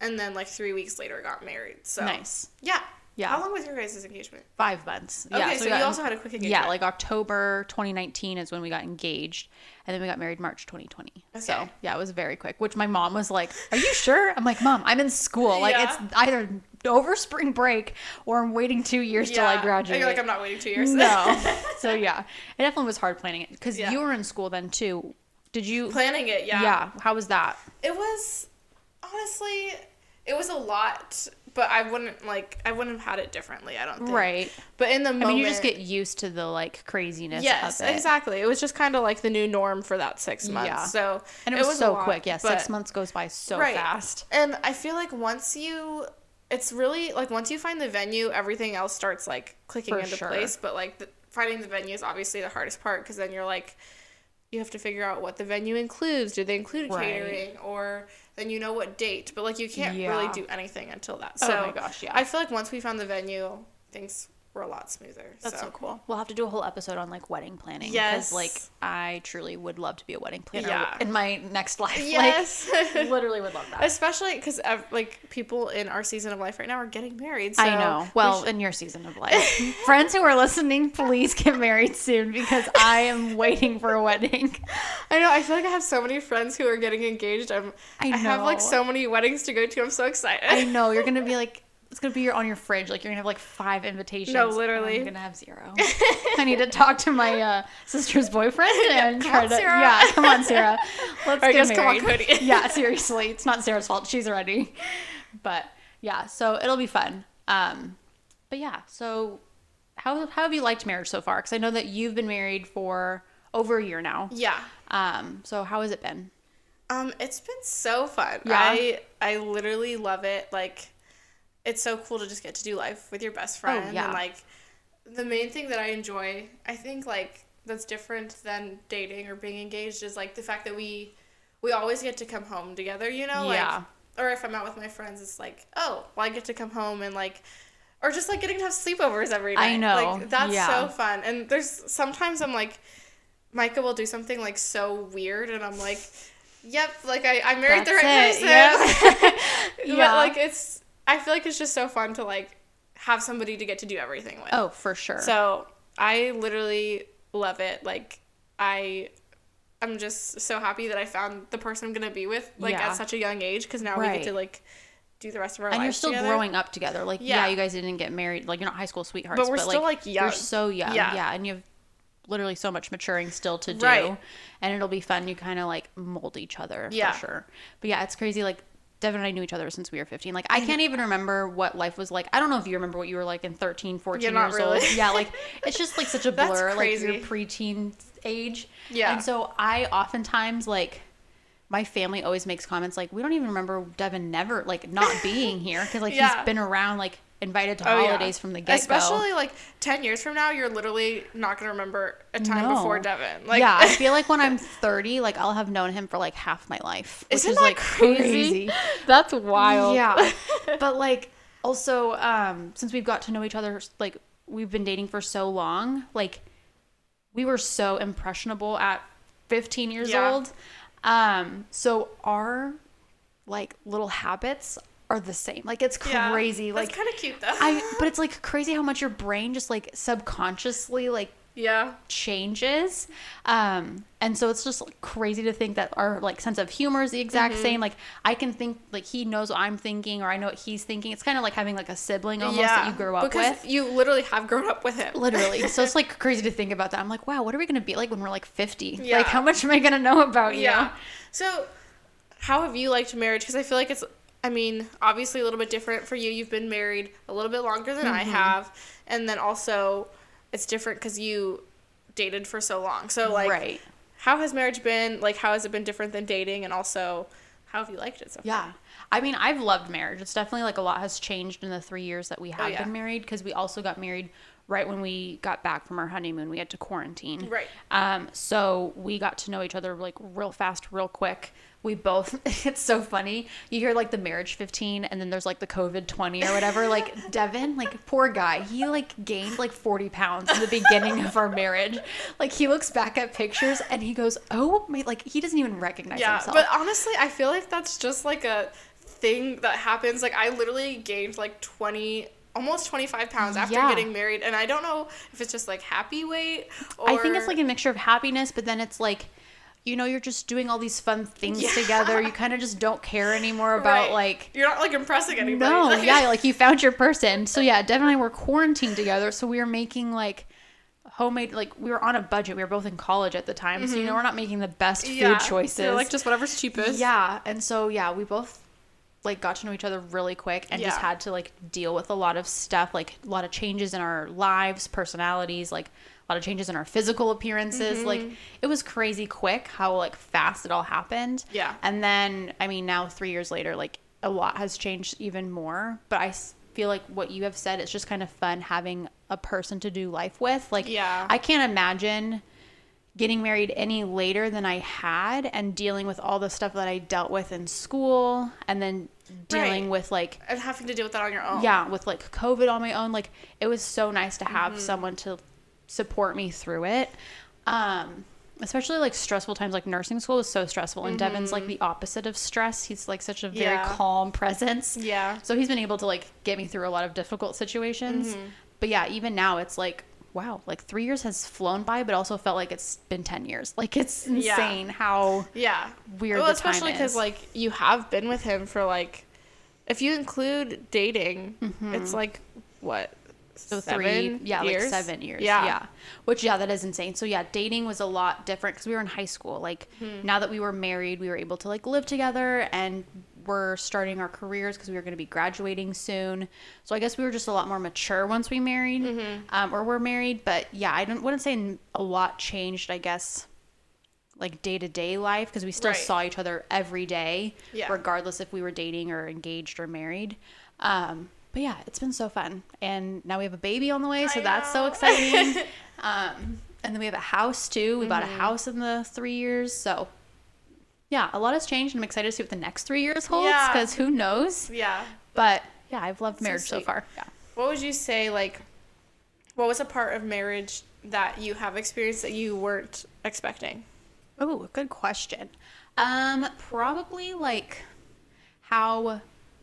and then like three weeks later got married. So Nice. Yeah. Yeah. How long was your guys' engagement? Five months. Okay, yeah, so we you got- also had a quick engagement. Yeah, like October 2019 is when we got engaged, and then we got married March 2020. So yeah, it was very quick. Which my mom was like, "Are you sure?" I'm like, "Mom, I'm in school. Like Yeah. it's either over spring break or I'm waiting two years till I graduate." you're like, I'm not waiting two years. no. so yeah, it definitely was hard planning it because Yeah. you were in school then too. Did you? Planning it, yeah. yeah. How was that? It was honestly, it was a lot, but I wouldn't like I wouldn't have had it differently. I don't think. Right. But in the moment, I mean, you just get used to the like craziness. Yes, of it. exactly. It was just kind of like the new norm for that six months. Yeah. So And it was, a so lot, quick. Yeah, six months goes by so Right. fast. And I feel like once you, it's really like once you find the venue, everything else starts like clicking For into sure. place. But like the, finding the venue is obviously the hardest part because then you're like, you have to figure out what the venue includes. Do they include Right. catering or then you know what date? But like you can't Yeah. really do anything until that. Oh So my gosh, yeah. I feel like once we found the venue, things were a lot smoother. That's so, cool. We'll have to do a whole episode on like wedding planning. Yes. Because like I truly would love to be a wedding planner Yeah. in my next life. Yes. Like literally would love that. Especially because like people in our season of life right now are getting married. So I know. we Well, should- in your season of life. Friends who are listening, please get married soon because I am waiting for a wedding. I know. I feel like I have so many friends who are getting engaged. I'm. I I, have like so many weddings to go to. I'm so excited. I know you're gonna be like it's gonna be your, on your fridge. Like you're gonna have like five invitations. No, literally. I'm gonna have zero. I need to talk to my uh, sister's boyfriend and come try on, to. Sarah. Yeah, come on, Sarah. Let's Or get just come on, married. Cody. yeah, seriously, it's not Sarah's fault. She's ready. But yeah, so it'll be fun. Um, but yeah, so how how have you liked marriage so far? Because I know that you've been married for over a year now. Yeah. Um, so how has it been? Um, it's been so fun. Yeah? I I literally love it. Like, it's so cool to just get to do life with your best friend. Oh, yeah. And like, the main thing that I enjoy, I think like that's different than dating or being engaged is like the fact that we we always get to come home together. You know, Yeah. like, or if I'm out with my friends, it's like, oh, well, I get to come home and like. Or just like getting to have sleepovers every night. I know. Like that's Yeah. so fun. And there's sometimes I'm like, Micah will do something like so weird, and I'm like, yep, like I, I married the right That's person. it, yep. but Yeah. like it's, I feel like it's just so fun to like have somebody to get to do everything with. Oh, for sure. So I literally love it. Like I, I'm just so happy that I found the person I'm gonna be with like Yeah. at such a young age because now we get to like do the rest of our and lives you're still together. growing up together. Like, yeah. Yeah. you guys didn't get married. Like, you're not high school sweethearts, But we're still, like, young. You're so young. Yeah. Yeah. and you have literally so much maturing still to do. Right. And it'll be fun. You kind of like mold each other Yeah. for sure. But yeah, it's crazy. Like, Devin and I knew each other since we were 15. Like, I can't even remember what life was like. I don't know if you remember what you were like in 13, 14 Yeah, not years old. really. Yeah, like, it's just like such a blur, like your preteen age. Yeah. And so I oftentimes, like, my family always makes comments like, we don't even remember Devin never, like, not being here because, like, Yeah. he's been around, like, invited to Oh, yeah. holidays from the get go. Especially like ten years from now, you're literally not gonna remember a time No. before Devin. Like, yeah, I feel like when I'm 30, like, I'll have known him for like half my life. Which Isn't is that like crazy? That's wild. Yeah. but like, also, um, since we've got to know each other, like, we've been dating for so long, like, we were so impressionable at 15 years Yeah. old. Um, so our like little habits are the same. Like it's crazy. That's like kind of cute though. I but it's like crazy how much your brain just like subconsciously like Yeah. changes. Um, and so it's just like, crazy to think that our like sense of humor is the exact Mm-hmm. same. Like I can think like he knows what I'm thinking or I know what he's thinking. It's kind of like having like a sibling almost that you grew up because with. you literally have grown up with him. Literally. so it's like crazy to think about that. I'm like, wow, what are we gonna be like when we're like 50? Yeah. Like how much am I gonna know about you? Yeah. So, how have you liked marriage? Because I feel like it's, I mean, obviously a little bit different for you. You've been married a little bit longer than I Mm-hmm. have. And then also, it's different because you dated for so long. So, like, right. how has marriage been? Like, how has it been different than dating? And also, how have you liked it so far? Yeah. I mean, I've loved marriage. It's definitely like a lot has changed in the three years that we have Oh, yeah. been married because we also got married right when we got back from our honeymoon. We had to quarantine. Right. Um, so we got to know each other like real fast, real quick. We both, it's so funny. You hear like the marriage 15 and then there's like the COVID 20 or whatever. Like Devin, like poor guy, he like gained like 40 pounds in the beginning of our marriage. Like he looks back at pictures and he goes, oh, my, like he doesn't even recognize Yeah, himself. but honestly, I feel like that's just like a thing that happens. Like I literally gained like twenty, almost twenty five pounds after Yeah. getting married, and I don't know if it's just like happy weight. Or... I think it's like a mixture of happiness, but then it's like, you know, you're just doing all these fun things Yeah. together. You kind of just don't care anymore about Right. like. you're not like impressing anybody. No, Like- yeah, like you found your person. So yeah, Devin and I were quarantined together, so we were making like homemade. Like we were on a budget. We were both in college at the time, so you know we're not making the best food Mm-hmm. Yeah, choices. Like just whatever's cheapest. Yeah, and so yeah, we both like got to know each other really quick and just had to like deal with a lot of stuff, like a lot of changes in our lives, personalities, like a lot of changes in our physical appearances. Mm-hmm. Like it was crazy quick how like fast it all happened. Yeah. And then I mean now 3 years later like a lot has changed even more, but I feel like what you have said it's just kind of fun having a person to do life with. Like Yeah. I can't imagine getting married any later than I had and dealing with all the stuff that I dealt with in school and then dealing Right. with like And having to deal with that on your own. yeah, with like COVID on my own like it was so nice to have Mm-hmm. someone to support me through it. Um especially like stressful times like nursing school was so stressful and Devin's like the opposite of stress. He's like such a very Mm-hmm. Yeah. calm presence. Yeah. So he's been able to like get me through a lot of difficult situations. Mm-hmm. But yeah, even now it's like wow, like 3 years has flown by but also felt like it's been 10 years. Like it's Yeah. insane how Yeah. weird Well, especially because like you have been with him for like, if you include dating, it's like what. so seven three yeah years? like seven years Yeah. yeah which yeah that is insane so yeah dating was a lot different because we were in high school like Hmm. now that we were married we were able to like live together and we're starting our careers because we were going to be graduating soon so i guess we were just a lot more mature once we married Mm-hmm. um, or we're married but yeah i don't, wouldn't say a lot changed i guess like day-to-day life because we still Right. saw each other every day Yeah. regardless if we were dating or engaged or married um, but yeah it's been so fun and now we have a baby on the way so I that's so exciting um, and then we have a house too we bought Mm-hmm. a house in the three years so yeah a lot has changed and i'm excited to see what the next three years holds Yeah. because who knows Yeah. but yeah i've loved marriage so sweet. far yeah What would you say like? What was a part of marriage that you have experienced that you weren't expecting? Oh, good question. Um, probably like how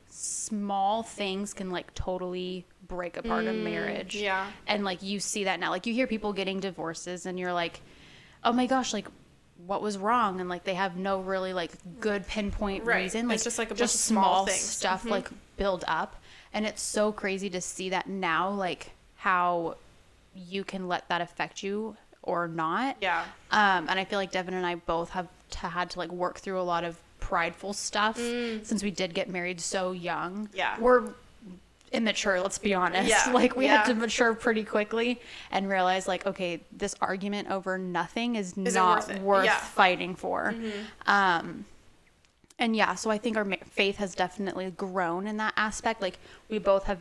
small things can like totally break apart a marriage. Mm, yeah. And like you see that now. Like you hear people getting divorces and you're like, "Oh my gosh, like what was wrong?" And like they have no really like good pinpoint Right. reason. It's just, like, a of small things. stuff Mhm. like build up. And it's so crazy to see that now like how you can let that affect you or not. Yeah. Um, and I feel like Devin and I both have to, had to like work through a lot of prideful stuff since we did get married so young. Mm. Yeah. We're immature, let's be honest. Yeah, Like we had to mature pretty quickly and realize like, okay, this argument over nothing is Isn't not worth worth Yeah. Mm-hmm. fighting for. Um, and yeah, so I think our faith has definitely grown in that aspect. Like we both have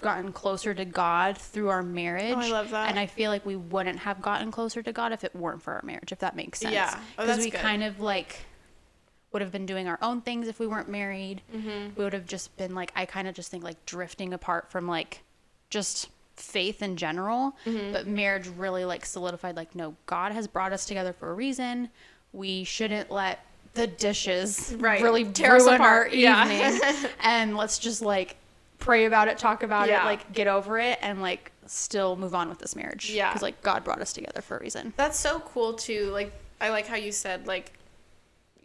gotten closer to God through our marriage. Oh, I love that. And I feel like we wouldn't have gotten closer to God if it weren't for our marriage, if that makes sense. Yeah. Oh, Because that's we good. kind of like would have been doing our own things if we weren't married. Mm-hmm. We would have just been like, I kind of just think like drifting apart from like just faith in general. Mm-hmm. But marriage really like solidified like, no, God has brought us together for a reason. We shouldn't let the dishes Right. really Tear us apart. Yeah. and let's just like pray about it, talk about Yeah. it, like get over it and like still move on with this marriage. Yeah. Because like God brought us together for a reason. That's so cool too. Like I like how you said like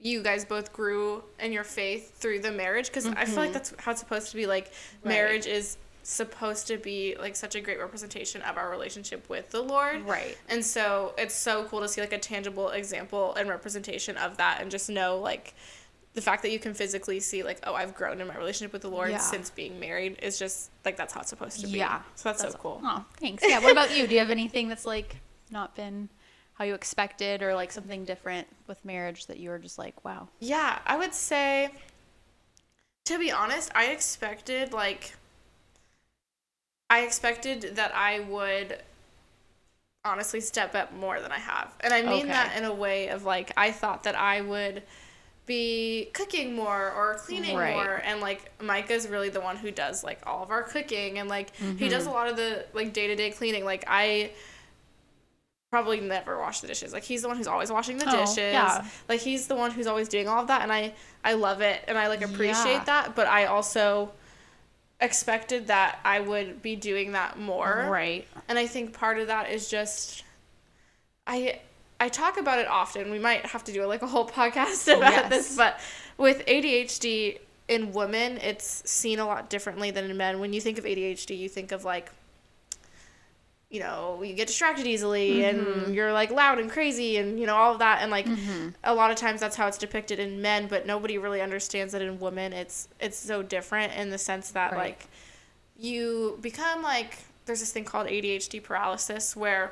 you guys both grew in your faith through the marriage because I feel like that's how it's supposed to be. Like Mm-hmm. Right. marriage is supposed to be like such a great representation of our relationship with the Lord. Right. And so it's so cool to see like a tangible example and representation of that and just know like the fact that you can physically see like oh I've grown in my relationship with the Lord Yeah. since being married is just like that's how it's supposed to be. Yeah. So that's, so cool. Oh, thanks. Yeah. What about you? Do you have anything that's like not been how you expected or like something different with marriage that you were just like, wow. Yeah, I would say to be honest, I expected like I expected that I would honestly step up more than I have. And I mean Okay. that in a way of like I thought that I would be cooking more or cleaning Right. more and like Micah's really the one who does like all of our cooking and like he Mm-hmm. does a lot of the like day-to-day cleaning like I probably never wash the dishes like he's the one who's always washing the Oh, dishes yeah. like he's the one who's always doing all of that and I I love it and I like appreciate Yeah. that but I also expected that I would be doing that more Right. and I think part of that is just I I talk about it often. We might have to do like a whole podcast about Yes. this, but with ADHD in women, it's seen a lot differently than in men. When you think of ADHD, you think of like you know, you get distracted easily Mm-hmm. and you're like loud and crazy and you know all of that. And like a lot of times that's how it's depicted in men, but nobody really understands that in women. It's it's so different in the sense that Right. like you become like there's this thing called ADHD paralysis where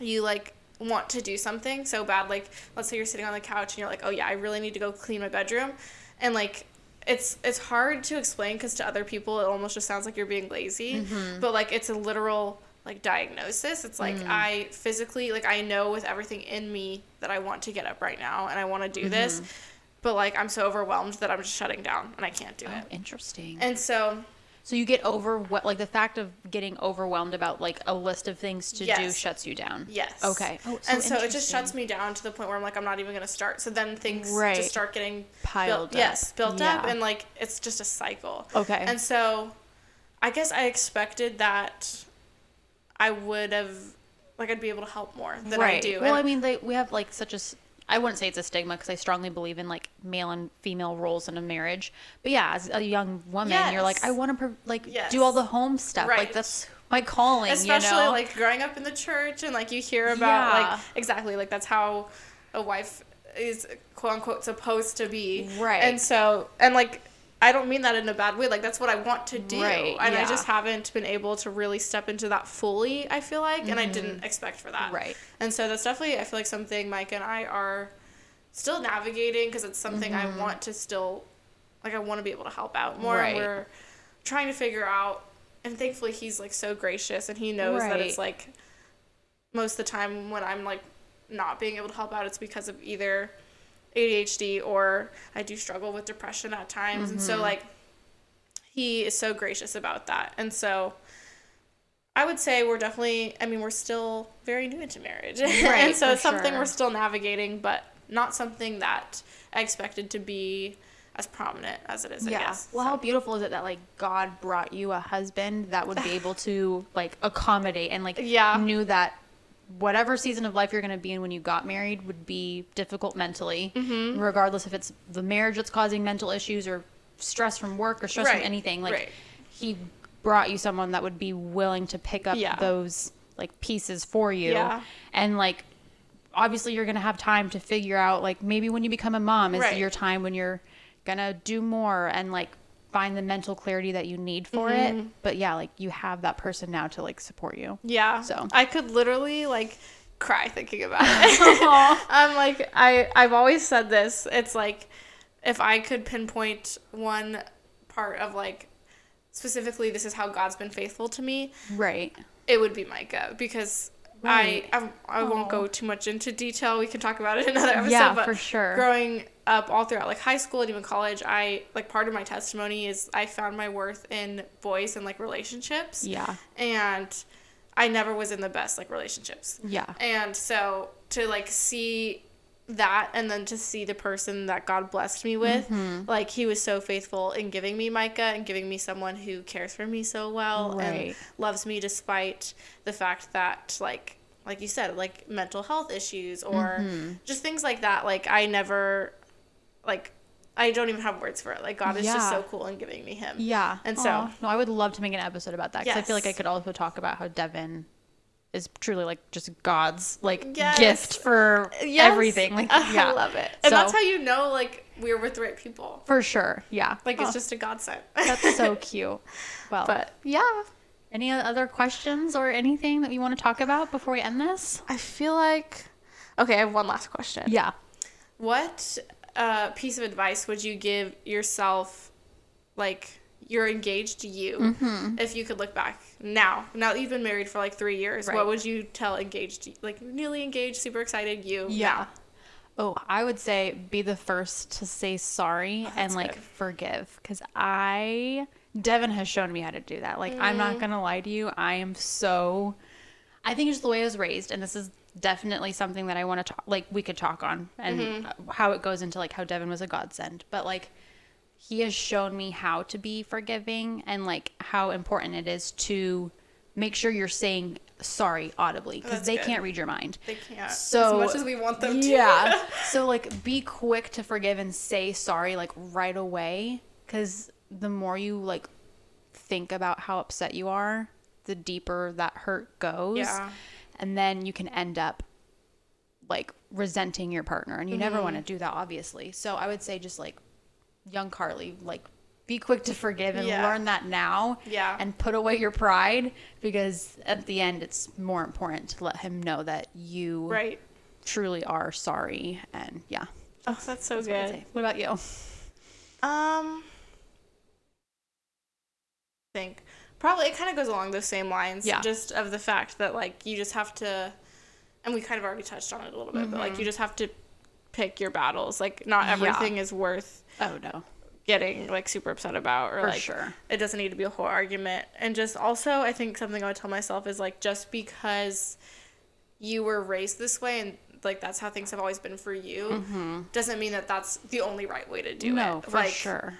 you like want to do something so bad. Like let's say you're sitting on the couch and you're like oh yeah I really need to go clean my bedroom. And like it's it's hard to explain cuz to other people it almost just sounds like you're being lazy. But like it's a literal like diagnosis it's like mm. I physically like I know with everything in me that I want to get up right now and I want to do this mm-hmm. but like I'm so overwhelmed that I'm just shutting down and I can't do Oh, it interesting. and so so you get over what, like the fact of getting overwhelmed about like a list of things to do shuts you down. Yes. Okay. Oh, so and so it just shuts me down to the point where I'm like, I'm not even gonna start. So then things Right. just start getting Piled built, up. Yes, built up, and like it's just a cycle. Okay. And so, I guess I expected that I would have, like, I'd be able to help more than I do. Well, And- I mean, they, we have like such a I wouldn't say it's a stigma because I strongly believe in like male and female roles in a marriage. But yeah, as a young woman, you're like, I want to like Yes. do all the home stuff. Like Right. that's my calling. especially you know? like growing up in the church and like you hear about like exactly like that's how a wife is quote unquote supposed to be Right. and so and like i don't mean that in a bad way like that's what i want to do Right, and i just haven't been able to really step into that fully i feel like and i didn't expect for that Mm-hmm. Right. and so that's definitely i feel like something mike and i are still navigating because it's something i want to still like i want to be able to help out more Mm-hmm. Right. we're trying to figure out and thankfully he's like so gracious and he knows that it's like most of the time when i'm like not being able to help out it's because of either adhd or i do struggle with depression at times and Mm-hmm. so like he is so gracious about that and so I would say we're definitely, I mean, we're still very new into marriage. and so it's something sure. we're still navigating, but not something that I expected to be as prominent as it is, I yeah. guess. Well, how beautiful is it that like God brought you a husband that would be able to like accommodate and like Yeah. knew that whatever season of life you're going to be in when you got married would be difficult mentally, Mm-hmm. regardless if it's the marriage that's causing mental issues or stress from work or stress Right, from anything. Like right. he brought you someone that would be willing to pick up Yeah. those like pieces for you, Yeah. and like obviously you're gonna have time to figure out like maybe when you become a mom is Right. your time when you're gonna do more and like find the mental clarity that you need for Mm-hmm. it but yeah like you have that person now to like support you Yeah. So. I could literally like cry thinking about it. I'm like I I've always said this. It's like if I could pinpoint one part of like specifically this is how God's been faithful to me, right it would be Micah because Right. I I, I won't go too much into detail. We can talk about it in another episode. Yeah, but for sure. Growing up all throughout like high school and even college, I like part of my testimony is I found my worth in boys and like relationships. yeah And I never was in the best like relationships. yeah And so to like see that and then to see the person that God blessed me with. Mm-hmm. Like he was so faithful in giving me Micah and giving me someone who cares for me so well and loves me despite the fact that like like you said, like mental health issues or Mm-hmm. just things like that. Like I never like I don't even have words for it. Like God is just so cool in giving me him. Yeah. And so- Aw. no, I would love to make an episode about that because I feel like I could also talk about how Devin is truly like just God's like Yes. gift for Yes. everything. Like, I yeah, love it. And So- that's how you know like we're with the right people. for sure. Yeah, Like it's Oh, just a godsend. that's so cute. Well, but yeah. Any other questions or anything that you want to talk about before we end this? I feel like okay, I have one last question. Yeah. What uh, piece of advice would you give yourself, like your engaged you, Mm-hmm. if you could look back now? Now that you've been married for like three years, Right. what would you tell engaged, like newly engaged, super excited you? Yeah. Oh, I would say be the first to say sorry and that's like good. forgive because I, Devin has shown me how to do that. Like, I'm Mm. not going to lie to you. I am so, I think it's the way I was raised. And this is definitely something that I want to talk, like, we could talk on and Mm-hmm. how it goes into like how Devin was a godsend. But like, he has shown me how to be forgiving and like how important it is to make sure you're saying sorry audibly because they good. can't read your mind. They can't. So as much as we want them to. Yeah. so like be quick to forgive and say sorry like right away cuz the more you like think about how upset you are, the deeper that hurt goes. Yeah. And then you can end up like resenting your partner and you never Mm-hmm. want to do that obviously. So I would say just like young Karly like be quick to forgive and Yeah. learn that now Yeah. and put away your pride because at the end it's more important to let him know that you Right. truly are sorry and yeah Oh, that's so that's what good. say. what about you Um, think probably it kind of goes along those same lines. Yeah. Just of the fact that like you just have to, and we kind of already touched on it a little bit, but like you just have to pick your battles. Like not Mm-hmm. Yeah. everything is worth oh no getting like super upset about or For like sure. it doesn't need to be a whole argument. And just also I think something I would tell myself is like just because you were raised this way and like that's how things have always been for you doesn't mean that that's the only right way to do Mm-hmm. no it. for like, sure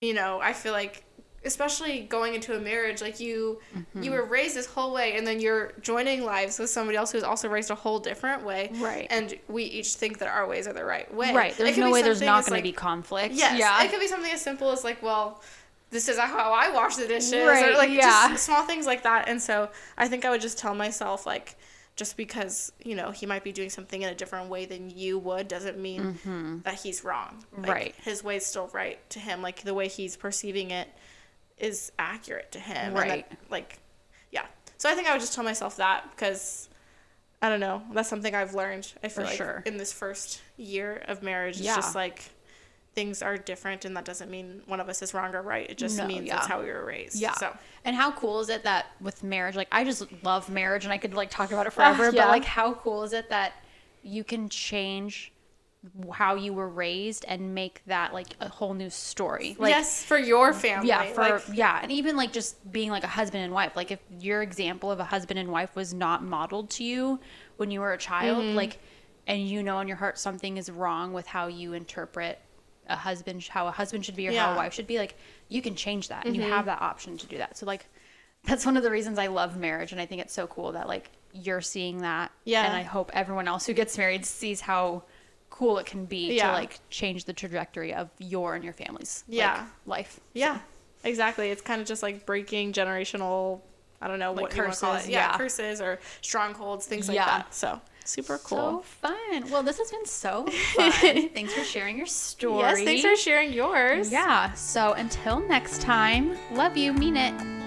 you know, I feel like especially going into a marriage, like you Mm-hmm. you were raised this whole way and then you're joining lives with somebody else who's also raised a whole different way. Right. And we each think that our ways are the right way. right there's no way there's not going like- to be conflict Yes. yeah It could be something as simple as like, well, this is how I wash the dishes, Right, or like yeah. just small things like that. And so I think I would just tell myself like, just because you know he might be doing something in a different way than you would doesn't mean that he's wrong. Like, Mm-hmm. Right. His way's still right to him. Like the way he's perceiving it is accurate to him. and that, Right. like, yeah. So I think I would just tell myself that because. I don't know. That's something I've learned. I feel For like sure. in this first year of marriage, it's Yeah. just like things are different, and that doesn't mean one of us is wrong or right. It just No, means yeah. that's how we were raised. Yeah. So And how cool is it that with marriage, like I just love marriage and I could like talk about it ah, forever, yeah. but like how cool is it that you can change how you were raised and make that like a whole new story? Like yes, for your family. yeah, for like, yeah, and even like just being like a husband and wife. Like if your example of a husband and wife was not modeled to you when you were a child, Mm-hmm. like and you know in your heart something is wrong with how you interpret a husband how a husband should be or how Yeah. Mm-hmm. a wife should be, like you can change that and you have that option to do that. So like that's one of the reasons I love marriage and I think it's so cool that like you're seeing that. Yeah. And I hope everyone else who gets married sees how cool it can be Yeah. to like change the trajectory of your and your family's like, Yeah. life. yeah, exactly. It's kind of just like breaking generational. I don't know Like what you wanna call curses, it. Yeah, yeah. curses or strongholds, things like Yeah. that. So super cool. So fun. Well, this has been so fun. thanks for sharing your story. yes, thanks for sharing yours. Yeah. So until next time, love you, mean it.